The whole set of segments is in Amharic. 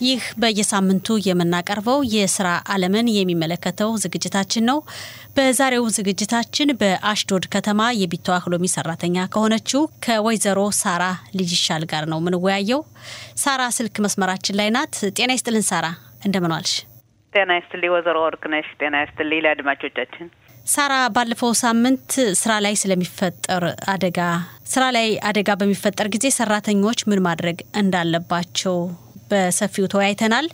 ይህ በየሳምንቱ የምናቀርበው የስራ ዓለምን የሚመለከተው ዝግጅታችን ነው። በዛሬው ዝግጅታችን በአሽዶድ ከተማ የቢተዋ ህሎሚ ሰራተኛ ከሆነችው ከወይዘሮ ሳራ ልጅሻል ጋር ነው የምንወያየው። ሳራ ስልክ መስመራችን ላይ ናት። ጤና ይስጥልን ሳራ፣ እንደምን ዋልሽ? ጤና ይስጥልኝ ወይዘሮ ወርቅነሽ። ጤና ይስጥልኝ ለአድማጮቻችን። ሳራ ባለፈው ሳምንት ስራ ላይ ስለሚፈጠር አደጋ ስራ ላይ አደጋ በሚፈጠር ጊዜ ሰራተኞች ምን ማድረግ እንዳለባቸው በሰፊው ተወያይተናል።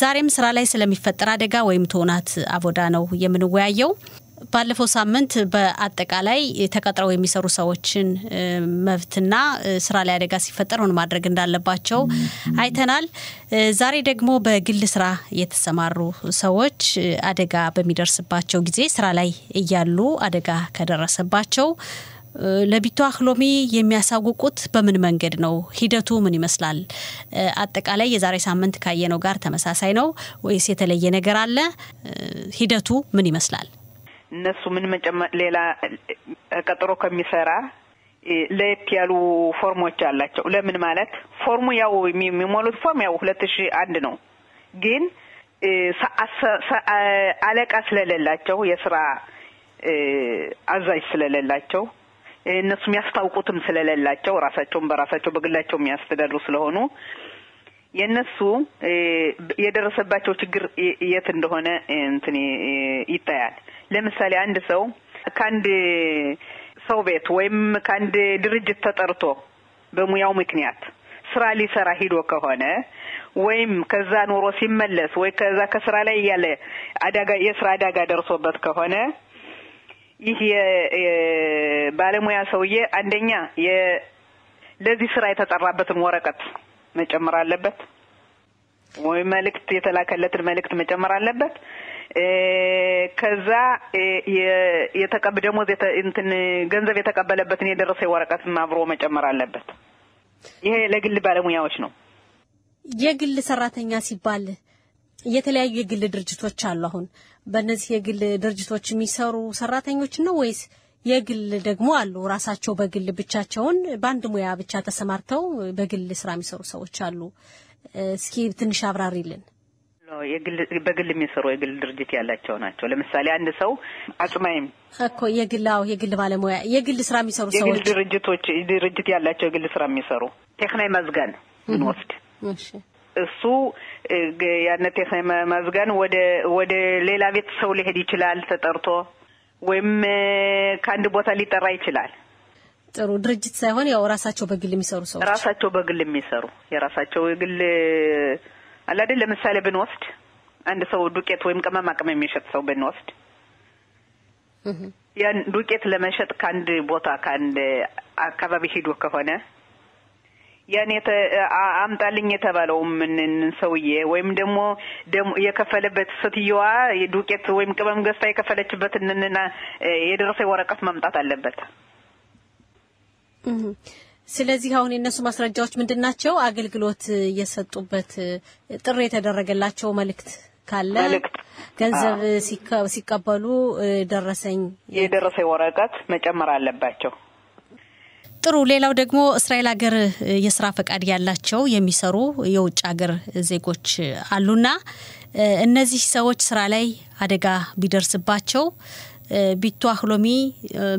ዛሬም ስራ ላይ ስለሚፈጠር አደጋ ወይም ትሆናት አቦዳ ነው የምንወያየው። ባለፈው ሳምንት በአጠቃላይ ተቀጥረው የሚሰሩ ሰዎችን መብትና ስራ ላይ አደጋ ሲፈጠር ምን ማድረግ እንዳለባቸው አይተናል። ዛሬ ደግሞ በግል ስራ የተሰማሩ ሰዎች አደጋ በሚደርስባቸው ጊዜ ስራ ላይ እያሉ አደጋ ከደረሰባቸው ለቢቷ ህሎሚ የሚያሳውቁት በምን መንገድ ነው? ሂደቱ ምን ይመስላል? አጠቃላይ የዛሬ ሳምንት ካየነው ጋር ተመሳሳይ ነው ወይስ የተለየ ነገር አለ? ሂደቱ ምን ይመስላል? እነሱ ምን መጨመር ሌላ ቀጥሮ ከሚሰራ ለየት ያሉ ፎርሞች አላቸው። ለምን ማለት ፎርሙ ያው የሚሞሉት ፎርም ያው ሁለት ሺህ አንድ ነው። ግን አለቃ ስለሌላቸው የስራ አዛዥ ስለሌላቸው እነሱ የሚያስታውቁትም ስለሌላቸው ራሳቸውን በራሳቸው በግላቸው የሚያስተዳድሩ ስለሆኑ የእነሱ የደረሰባቸው ችግር የት እንደሆነ እንትን ይታያል። ለምሳሌ አንድ ሰው ከአንድ ሰው ቤት ወይም ከአንድ ድርጅት ተጠርቶ በሙያው ምክንያት ስራ ሊሰራ ሂዶ ከሆነ ወይም ከዛ ኑሮ ሲመለስ ወይ ከዛ ከስራ ላይ ያለ አደጋ የስራ አደጋ ደርሶበት ከሆነ ይህ የባለሙያ ሰውዬ አንደኛ ለዚህ ስራ የተጠራበትን ወረቀት መጨመር አለበት፣ ወይ መልእክት የተላከለትን መልእክት መጨመር አለበት። ከዛ የተቀብ ደሞዝ እንትን ገንዘብ የተቀበለበትን የደረሰ ወረቀትም አብሮ መጨመር አለበት። ይሄ ለግል ባለሙያዎች ነው። የግል ሰራተኛ ሲባል የተለያዩ የግል ድርጅቶች አሉ። አሁን በእነዚህ የግል ድርጅቶች የሚሰሩ ሰራተኞች ነው ወይስ የግል ደግሞ አሉ ራሳቸው በግል ብቻቸውን በአንድ ሙያ ብቻ ተሰማርተው በግል ስራ የሚሰሩ ሰዎች አሉ። እስኪ ትንሽ አብራሪልን። የግል በግል የሚሰሩ የግል ድርጅት ያላቸው ናቸው። ለምሳሌ አንድ ሰው አጽማይም እኮ የግል አዎ፣ የግል ባለሙያ የግል ስራ የሚሰሩ የግል ሰዎች ድርጅቶች ድርጅት ያላቸው የግል ስራ የሚሰሩ ቴክናይ መዝጋን ብንወስድ እሱ ያነ ቴክናይ መዝጋን ወደ ወደ ሌላ ቤት ሰው ሊሄድ ይችላል ተጠርቶ ወይም ከአንድ ቦታ ሊጠራ ይችላል። ጥሩ ድርጅት ሳይሆን ያው ራሳቸው በግል የሚሰሩ ሰዎች ራሳቸው በግል የሚሰሩ የራሳቸው የግል አለ አይደል። ለምሳሌ ብንወስድ አንድ ሰው ዱቄት ወይም ቅመማ ቅመም የሚሸጥ ሰው ብንወስድ ያን ዱቄት ለመሸጥ ከአንድ ቦታ ከአንድ አካባቢ ሂዶ ከሆነ ያን አምጣልኝ የተባለው ምን ሰውዬ ወይም ደግሞ የከፈለበት ሴትየዋ ዱቄት ወይም ቅመም ገዝታ የከፈለችበትንና የደረሰ ወረቀት ማምጣት አለበት። ስለዚህ አሁን የእነሱ ማስረጃዎች ምንድን ናቸው? አገልግሎት የሰጡበት ጥሪ የተደረገላቸው መልእክት ካለ ገንዘብ ሲቀበሉ ደረሰኝ የደረሰ ወረቀት መጨመር አለባቸው። ጥሩ። ሌላው ደግሞ እስራኤል ሀገር የስራ ፈቃድ ያላቸው የሚሰሩ የውጭ ሀገር ዜጎች አሉና እነዚህ ሰዎች ስራ ላይ አደጋ ቢደርስባቸው ቢቷ ህሎሚ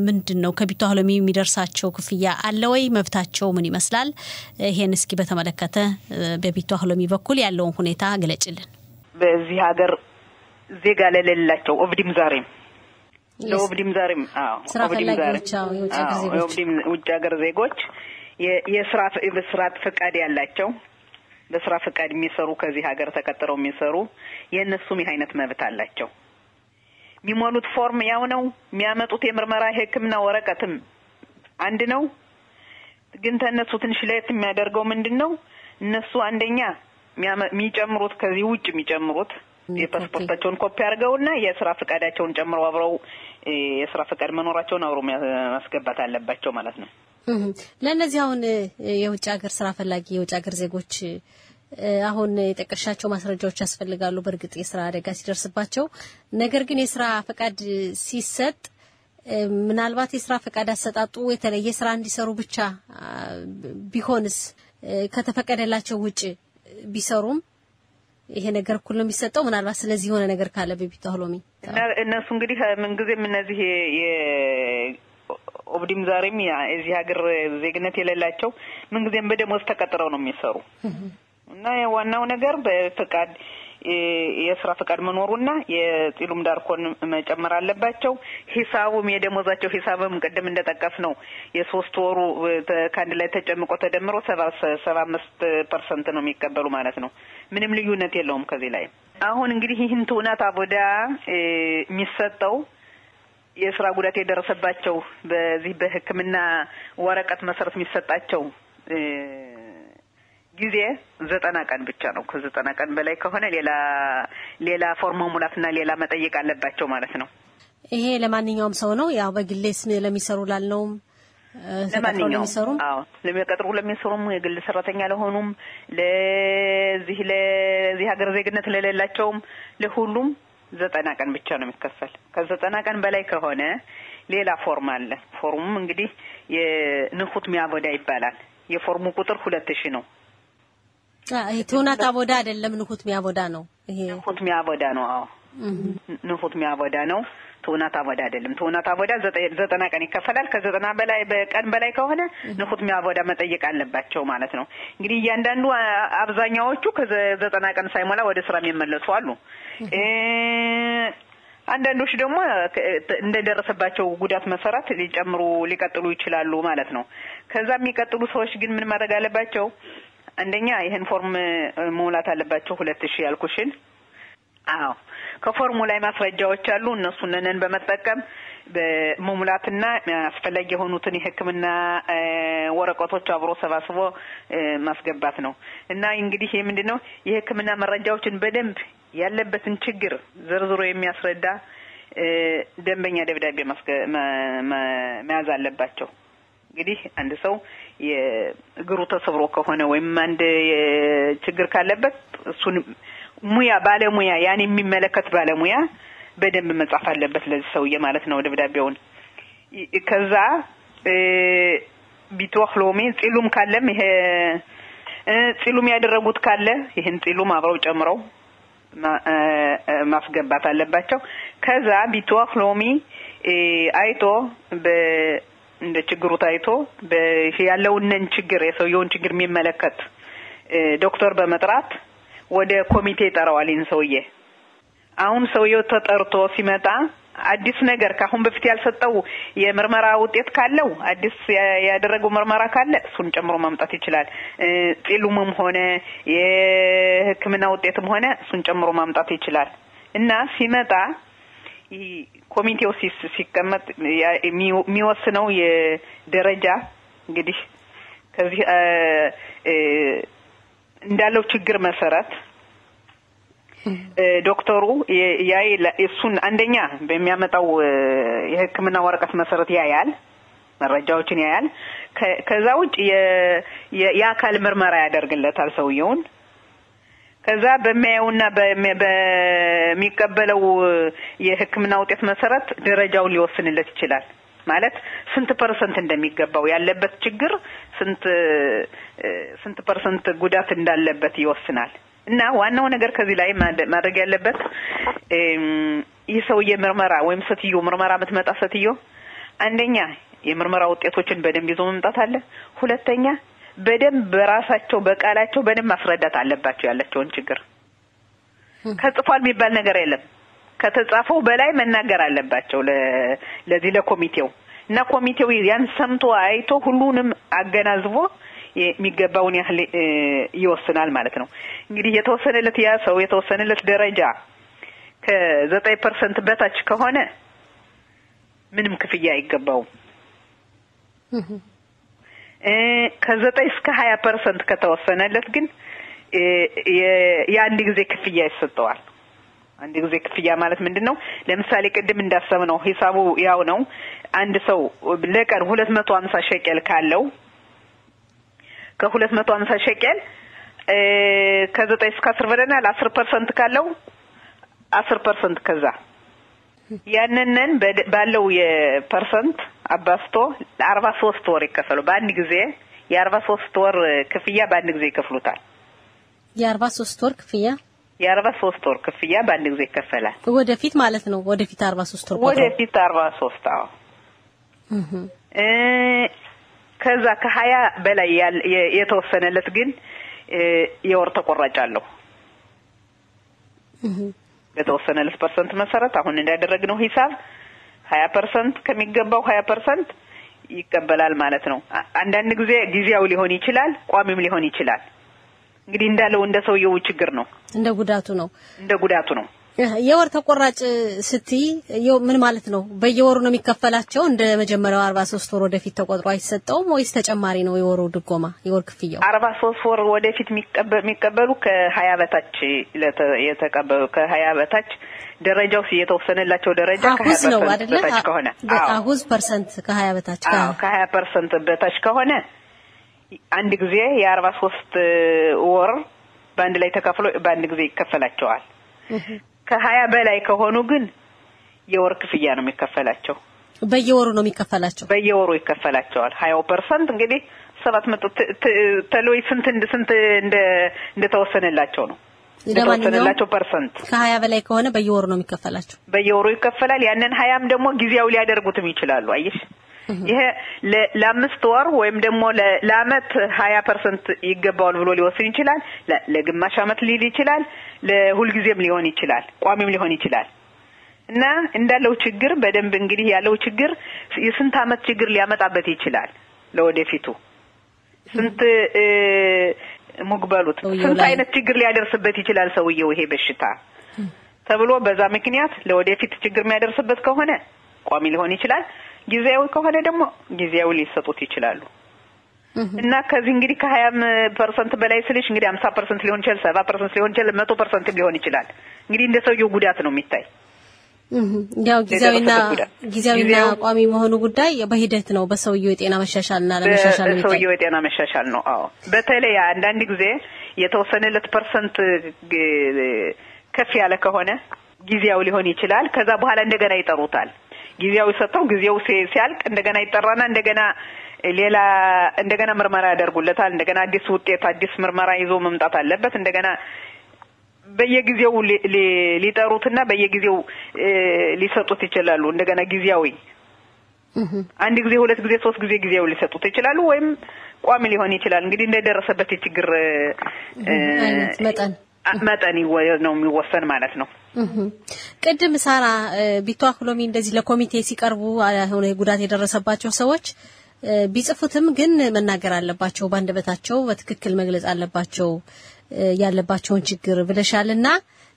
ምንድን ነው? ከቢቷ ህሎሚ የሚደርሳቸው ክፍያ አለ ወይ? መብታቸው ምን ይመስላል? ይሄን እስኪ በተመለከተ በ ביטוח לאומי በኩል ያለውን ሁኔታ ግለጭልን። በዚህ ሀገር ዜጋ ለሌላቸው ኦብዲም ዛሬም ለኦብዲም ዛሬም አዎ ስራ ፈላጊዎች ውጭ ሀገር ዜጎች የስራ በስራ ፈቃድ ያላቸው በስራ ፈቃድ የሚሰሩ ከዚህ ሀገር ተቀጥረው የሚሰሩ የእነሱም ይህ አይነት መብት አላቸው። የሚሞሉት ፎርም ያው ነው። የሚያመጡት የምርመራ የሕክምና ወረቀትም አንድ ነው። ግን ተነሱ ትንሽ ለየት የሚያደርገው ምንድን ነው? እነሱ አንደኛ የሚጨምሩት ከዚህ ውጭ የሚጨምሩት የፓስፖርታቸውን ኮፒ አድርገውና የስራ ፈቃዳቸውን ጨምረው አብረው የስራ ፈቃድ መኖራቸውን አብረው ማስገባት አለባቸው ማለት ነው። ለእነዚህ አሁን የውጭ ሀገር ስራ ፈላጊ የውጭ ሀገር ዜጎች አሁን የጠቀሻቸው ማስረጃዎች ያስፈልጋሉ። በእርግጥ የስራ አደጋ ሲደርስባቸው፣ ነገር ግን የስራ ፈቃድ ሲሰጥ ምናልባት የስራ ፈቃድ አሰጣጡ የተለየ ስራ እንዲሰሩ ብቻ ቢሆንስ ከተፈቀደላቸው ውጭ ቢሰሩም ይሄ ነገር እኩል ነው የሚሰጠው? ምናልባት ስለዚህ የሆነ ነገር ካለ በቢቷ ህሎሚ እነሱ እንግዲህ ምንጊዜም እነዚህ ኦብዲም ዛሬም የዚህ ሀገር ዜግነት የሌላቸው ምንጊዜም በደሞዝ ተቀጥረው ነው የሚሰሩ እና ዋናው ነገር በፍቃድ የስራ ፍቃድ መኖሩና የ צילום דרכון መጨመር አለባቸው። ሂሳቡም የደሞዛቸው ሂሳብም ቅድም እንደጠቀስነው ነው የሶስት ወሩ ከአንድ ላይ ተጨምቆ ተደምሮ ሰባ ሰባ አምስት ፐርሰንት ነው የሚቀበሉ ማለት ነው። ምንም ልዩነት የለውም ከዚህ ላይ አሁን እንግዲህ ይህን תאונת עבודה የሚሰጠው የስራ ጉዳት የደረሰባቸው በዚህ በሕክምና ወረቀት መሰረት የሚሰጣቸው ጊዜ ዘጠና ቀን ብቻ ነው። ከዘጠና ቀን በላይ ከሆነ ሌላ ሌላ ፎርም መሙላትና ሌላ መጠየቅ አለባቸው ማለት ነው። ይሄ ለማንኛውም ሰው ነው። ያው በግል ለሚሰሩ ላልሆነውም ለማንኛውም አዎ፣ ለሚቀጥሩ ለሚሰሩም የግል ሰራተኛ ለሆኑም ለዚህ ለዚህ ሀገር ዜግነት ለሌላቸውም ለሁሉም ዘጠና ቀን ብቻ ነው የሚከፈል። ከዘጠና ቀን በላይ ከሆነ ሌላ ፎርም አለ። ፎርሙም እንግዲህ የንሁት ሚያቦዳ ይባላል። የፎርሙ ቁጥር ሁለት ሺህ ነው። ይሄ ትውናት አቦዳ አይደለም፣ ንሁት ሚያቦዳ ነው። ይሄ ንሁት ሚያቦዳ ነው። አዎ ንሁት ሚያቦዳ ነው። ትውናት አቦዳ አይደለም። ትውናት አቦዳ ዘጠና ቀን ይከፈላል። ከዘጠና በላይ በቀን በላይ ከሆነ ንሁት ሚያቦዳ መጠየቅ አለባቸው ማለት ነው። እንግዲህ እያንዳንዱ አብዛኛዎቹ ከዘጠና ቀን ሳይሞላ ወደ ስራ የሚመለሱ አሉ። አንዳንዶች ደግሞ እንደደረሰባቸው ጉዳት መሰረት ሊጨምሩ ሊቀጥሉ ይችላሉ ማለት ነው። ከዛ የሚቀጥሉ ሰዎች ግን ምን ማድረግ አለባቸው? አንደኛ ይህን ፎርም መሙላት አለባቸው። ሁለት ሺህ ያልኩሽን አዎ ከፎርሙ ላይ ማስረጃዎች አሉ። እነሱንን በመጠቀም በመሙላትና አስፈላጊ የሆኑትን የሕክምና ወረቀቶች አብሮ ሰባስቦ ማስገባት ነው እና እንግዲህ ይህ ምንድን ነው የሕክምና መረጃዎችን በደንብ ያለበትን ችግር ዘርዝሮ የሚያስረዳ ደንበኛ ደብዳቤ መያዝ አለባቸው። እንግዲህ አንድ ሰው የእግሩ ተሰብሮ ከሆነ ወይም አንድ ችግር ካለበት እሱን ሙያ ባለሙያ ያን የሚመለከት ባለሙያ በደንብ መጻፍ አለበት ለዚህ ሰውዬ ማለት ነው ደብዳቤውን። ከዛ ቢትዋህ ሎሚ ጺሉም ካለም ይሄ ጺሉም ያደረጉት ካለ ይህን ጺሉም አብረው ጨምረው ማስገባት አለባቸው። ከዛ ቢትዋህ ሎሚ አይቶ እንደ ችግሩ ታይቶ ያለውንን ችግር የሰውየውን ችግር የሚመለከት ዶክተር በመጥራት ወደ ኮሚቴ ይጠራዋል። ይህን ሰውዬ አሁን ሰውየው ተጠርቶ ሲመጣ አዲስ ነገር ከአሁን በፊት ያልሰጠው የምርመራ ውጤት ካለው አዲስ ያደረገው ምርመራ ካለ እሱን ጨምሮ ማምጣት ይችላል። ጺሉምም ሆነ የሕክምና ውጤትም ሆነ እሱን ጨምሮ ማምጣት ይችላል እና ሲመጣ ኮሚቴው ሲቀመጥ የሚወስነው የደረጃ እንግዲህ ከዚህ እንዳለው ችግር መሰረት ዶክተሩ ያይ እሱን አንደኛ በሚያመጣው የሕክምና ወረቀት መሰረት ያያል፣ መረጃዎችን ያያል። ከዛ ውጭ የአካል ምርመራ ያደርግለታል ሰውየውን። ከዛ በሚያየውና በሚቀበለው የሕክምና ውጤት መሰረት ደረጃውን ሊወስንለት ይችላል። ማለት ስንት ፐርሰንት እንደሚገባው ያለበት ችግር ስንት ስንት ፐርሰንት ጉዳት እንዳለበት ይወስናል። እና ዋናው ነገር ከዚህ ላይ ማድረግ ያለበት ይህ ሰውዬ ምርመራ ወይም ሴትዮ ምርመራ የምትመጣ ሴትዮ አንደኛ የምርመራ ውጤቶችን በደንብ ይዞ መምጣት አለ። ሁለተኛ በደንብ በራሳቸው በቃላቸው በደንብ ማስረዳት አለባቸው ያላቸውን ችግር። ተጽፏል የሚባል ነገር የለም። ከተጻፈው በላይ መናገር አለባቸው ለዚህ ለኮሚቴው እና ኮሚቴው ያን ሰምቶ አይቶ ሁሉንም አገናዝቦ የሚገባውን ያህል ይወስናል ማለት ነው። እንግዲህ የተወሰነለት ያ ሰው የተወሰነለት ደረጃ ከዘጠኝ ፐርሰንት በታች ከሆነ ምንም ክፍያ አይገባውም። ከዘጠኝ እስከ ሀያ ፐርሰንት ከተወሰነለት ግን የአንድ ጊዜ ክፍያ ይሰጠዋል። አንድ ጊዜ ክፍያ ማለት ምንድን ነው? ለምሳሌ ቅድም እንዳሰብነው ሂሳቡ ያው ነው። አንድ ሰው ለቀን ሁለት መቶ ሀምሳ ሸቀል ካለው ከሁለት መቶ ሀምሳ ሸቀል ከዘጠኝ እስከ አስር ብለናል። አስር ፐርሰንት ካለው አስር ፐርሰንት ከዛ ያንንን ባለው የፐርሰንት አባዝቶ ለአርባ ሶስት ወር ይከፈሉ። በአንድ ጊዜ የአርባ ሶስት ወር ክፍያ በአንድ ጊዜ ይከፍሉታል። የአርባ ሶስት ወር ክፍያ የአርባ ሶስት ወር ክፍያ በአንድ ጊዜ ይከፈላል። ወደፊት ማለት ነው። ወደፊት አርባ ሶስት ወር ወደፊት አርባ ሶስት አዎ ከዛ ከሀያ በላይ የተወሰነለት ግን የወር ተቆራጭ አለው። በተወሰነለት ፐርሰንት መሰረት አሁን እንዳደረግነው ሂሳብ ሀያ ፐርሰንት ከሚገባው ሀያ ፐርሰንት ይቀበላል ማለት ነው። አንዳንድ ጊዜ ጊዜያዊ ሊሆን ይችላል፣ ቋሚም ሊሆን ይችላል። እንግዲህ እንዳለው እንደ ሰውየው ችግር ነው፣ እንደ ጉዳቱ ነው። እንደ ጉዳቱ ነው። የወር ተቆራጭ ስትይ ምን ማለት ነው? በየወሩ ነው የሚከፈላቸው? እንደ መጀመሪያው አርባ ሶስት ወር ወደፊት ተቆጥሮ አይሰጠውም ወይስ ተጨማሪ ነው የወሩ ድጎማ የወር ክፍያው? አርባ ሶስት ወር ወደፊት የሚቀበ- የሚቀበሉ ከሀያ በታች የተቀበሉ ከሀያ በታች ደረጃው የተወሰነላቸው ደረጃ አሁዝ ነው አይደለ? በታች ከሆነ אחוז ፐርሰንት ከሀያ በታች ከሀያ ፐርሰንት በታች ከሆነ አንድ ጊዜ የአርባ ሶስት ወር በአንድ ላይ ተከፍሎ በአንድ ጊዜ ይከፈላቸዋል። ከሀያ በላይ ከሆኑ ግን የወር ክፍያ ነው የሚከፈላቸው። በየወሩ ነው የሚከፈላቸው። በየወሩ ይከፈላቸዋል። ሀያው ፐርሰንት እንግዲህ ሰባት መቶ תלוי ስንት እንደ ስንት እንደ እንደተወሰነላቸው ነው እንደተወሰነላቸው ፐርሰንት ከሀያ በላይ ከሆነ በየወሩ ነው የሚከፈላቸው። በየወሩ ይከፈላል። ያንን ሀያም ደግሞ ጊዜያዊ ሊያደርጉትም ይችላሉ። አየሽ ይሄ ለአምስት ወር ወይም ደግሞ ለአመት ሀያ ፐርሰንት ይገባዋል ብሎ ሊወስን ይችላል። ለግማሽ አመት ሊል ይችላል። ለሁልጊዜም ሊሆን ይችላል። ቋሚም ሊሆን ይችላል። እና እንዳለው ችግር በደንብ እንግዲህ ያለው ችግር የስንት አመት ችግር ሊያመጣበት ይችላል። ለወደፊቱ ስንት מוגבלות ስንት አይነት ችግር ሊያደርስበት ይችላል ሰውየው ይሄ በሽታ ተብሎ በዛ ምክንያት ለወደፊት ችግር የሚያደርስበት ከሆነ ቋሚ ሊሆን ይችላል። ጊዜያዊ ከሆነ ደግሞ ጊዜያዊ ሊሰጡት ይችላሉ። እና ከዚህ እንግዲህ ከሀያም ፐርሰንት በላይ ስልሽ እንግዲህ ሀምሳ ፐርሰንት ሊሆን ይችላል፣ ሰባ ፐርሰንት ሊሆን ይችላል፣ መቶ ፐርሰንትም ሊሆን ይችላል። እንግዲህ እንደ ሰውየው ጉዳት ነው የሚታይ። ያው ጊዜያዊና ጊዜያዊና ጊዜያዊ- ቋሚ መሆኑ ጉዳይ በሂደት ነው። በሰውየው የጤና መሻሻልና ለመሻሻል ነው በሰውየው የጤና መሻሻል ነው። አዎ በተለይ አንዳንድ ጊዜ የተወሰነለት percent ከፍ ያለ ከሆነ ጊዜያዊ ሊሆን ይችላል። ከዛ በኋላ እንደገና ይጠሩታል። ጊዜያዊ ሰጥተው ጊዜው ሲያልቅ እንደገና ይጠራና እንደገና ሌላ እንደገና ምርመራ ያደርጉለታል። እንደገና አዲስ ውጤት፣ አዲስ ምርመራ ይዞ መምጣት አለበት። እንደገና በየጊዜው ሊጠሩትና በየጊዜው ሊሰጡት ይችላሉ። እንደገና ጊዜያዊ አንድ ጊዜ፣ ሁለት ጊዜ፣ ሶስት ጊዜ ጊዜያዊ ሊሰጡት ይችላሉ። ወይም ቋሚ ሊሆን ይችላል። እንግዲህ እንደደረሰበት የችግር መጠን መጠን ነው የሚወሰን ማለት ነው። ቅድም ሳራ እ፣ ቢቷ ክሎሚ እንደዚህ ለኮሚቴ ሲቀርቡ አሁን ጉዳት የደረሰባቸው ሰዎች ቢጽፉትም ግን መናገር አለባቸው፣ በአንደበታቸው በትክክል መግለጽ አለባቸው ያለባቸውን ችግር ብለሻልና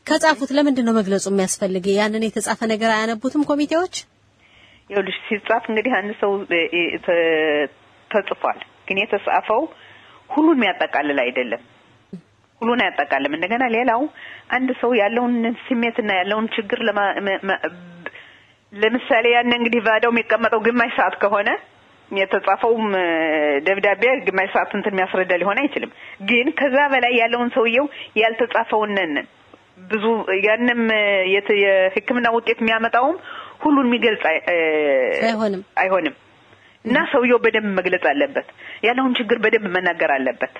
ከጻፉት ለምንድን ነው መግለጹ የሚያስፈልግ? ያንን የተጻፈ ነገር አያነቡትም ኮሚቴዎች? ይኸውልሽ ሲጻፍ እንግዲህ አንድ ሰው ተጽፏል፣ ግን የተጻፈው ሁሉን የሚያጠቃልል አይደለም። ሁሉን አያጠቃልም። እንደገና ሌላው አንድ ሰው ያለውን ስሜትና ያለውን ችግር ለምሳሌ ያን እንግዲህ ባዳው የሚቀመጠው ግማሽ ሰዓት ከሆነ የተጻፈውም ደብዳቤ ግማሽ ሰዓት እንትን የሚያስረዳ ሊሆን አይችልም። ግን ከዛ በላይ ያለውን ሰውየው ያልተጻፈውን ብዙ ያንም የሕክምና ውጤት የሚያመጣውም ሁሉን የሚገልጽ አይሆንም። አይሆንም እና ሰውየው በደንብ መግለጽ አለበት። ያለውን ችግር በደንብ መናገር አለበት።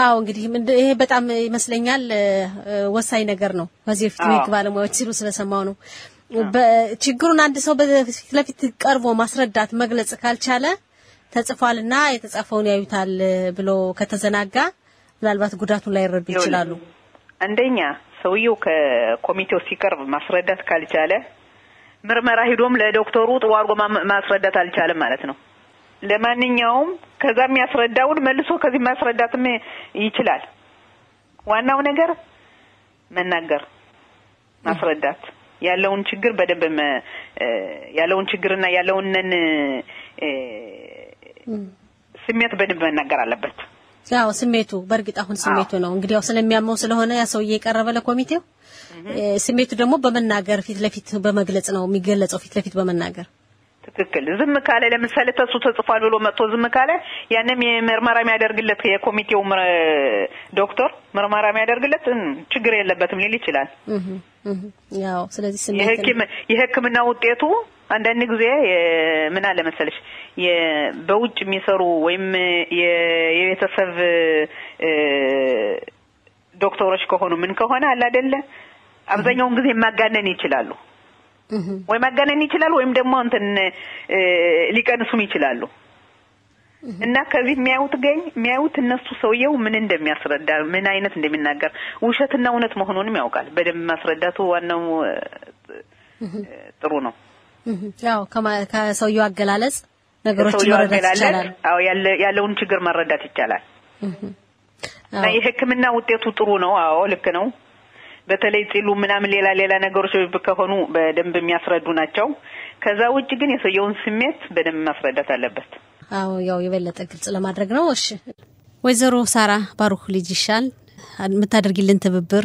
አዎ እንግዲህ ይሄ በጣም ይመስለኛል ወሳኝ ነገር ነው። በዚህ በፊት አዎ። የህግ ባለሙያዎች ሲሉ ስለሰማው ነው። በችግሩን አንድ ሰው በፊት ለፊት ቀርቦ ማስረዳት መግለጽ ካልቻለ ተጽፏልና የተጻፈውን ያዩታል ብሎ ከተዘናጋ ምናልባት ጉዳቱን ላይረዱ ይችላሉ። አንደኛ ሰውየው ከኮሚቴው ሲቀርብ ማስረዳት ካልቻለ ምርመራ ሂዶም ለዶክተሩ ጥሩ አድርጎ ማስረዳት አልቻለም ማለት ነው። ለማንኛውም ከዛ የሚያስረዳውን መልሶ ከዚህ ማስረዳትም ይችላል። ዋናው ነገር መናገር፣ ማስረዳት። ያለውን ችግር በደንብ ያለውን ችግርና ያለውን እ፣ ስሜት በደንብ መናገር አለበት። ያው ስሜቱ በእርግጥ አሁን ስሜቱ ነው። እንግዲህ ያው ስለሚያመው ስለሆነ ያ ሰውዬ የቀረበ ለኮሚቴው። ስሜቱ ደግሞ በመናገር ፊት ለፊት በመግለጽ ነው የሚገለጸው ፊት ለፊት በመናገር ትክክል። ዝም ካለ ለምሳሌ ተሱ ተጽፏል ብሎ መጥቶ ዝም ካለ ያንም የምርመራ የሚያደርግለት የኮሚቴው ዶክተር ምርመራ የሚያደርግለት ችግር የለበትም ሊል ይችላል። ያው ስለዚህ የሕክምና ውጤቱ አንዳንድ ጊዜ ምን አለ መሰለሽ የ- በውጭ የሚሰሩ ወይም የቤተሰብ ዶክተሮች ከሆኑ ምን ከሆነ አለ አይደለ አብዛኛውን ጊዜ ማጋነን ይችላሉ ወይ ማጋነን ይችላሉ ወይም ደግሞ እንትን ሊቀንሱም ይችላሉ። እና ከዚህ የሚያዩት ገኝ የሚያዩት እነሱ ሰውየው ምን እንደሚያስረዳ ምን አይነት እንደሚናገር ውሸትና እውነት መሆኑንም ያውቃል። በደንብ ማስረዳቱ ዋናው ጥሩ ነው። ያው ከሰውየው አገላለጽ ነገሮችን መረዳት ይቻላል። አዎ ያለውን ችግር መረዳት ይቻላል። እና የሕክምና ውጤቱ ጥሩ ነው። አዎ ልክ ነው። በተለይ ጢሉ ምናምን ሌላ ሌላ ነገሮች ከሆኑ በደንብ የሚያስረዱ ናቸው። ከዛ ውጭ ግን የሰውየውን ስሜት በደንብ ማስረዳት አለበት። አዎ ያው የበለጠ ግልጽ ለማድረግ ነው። እሺ ወይዘሮ ሳራ ባሩክ ልጅ ይሻል የምታደርጊልን ትብብር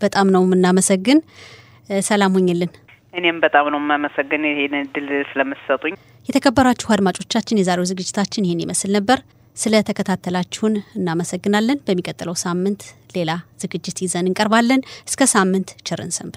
በጣም ነው የምናመሰግን። ሰላም ሁኝልን። እኔም በጣም ነው የማመሰግን ይሄን እድል ስለምትሰጡኝ። የተከበራችሁ አድማጮቻችን የዛሬው ዝግጅታችን ይህን ይመስል ነበር። ስለ ተከታተላችሁን እናመሰግናለን። በሚቀጥለው ሳምንት ሌላ ዝግጅት ይዘን እንቀርባለን። እስከ ሳምንት ቸርን ሰንብት።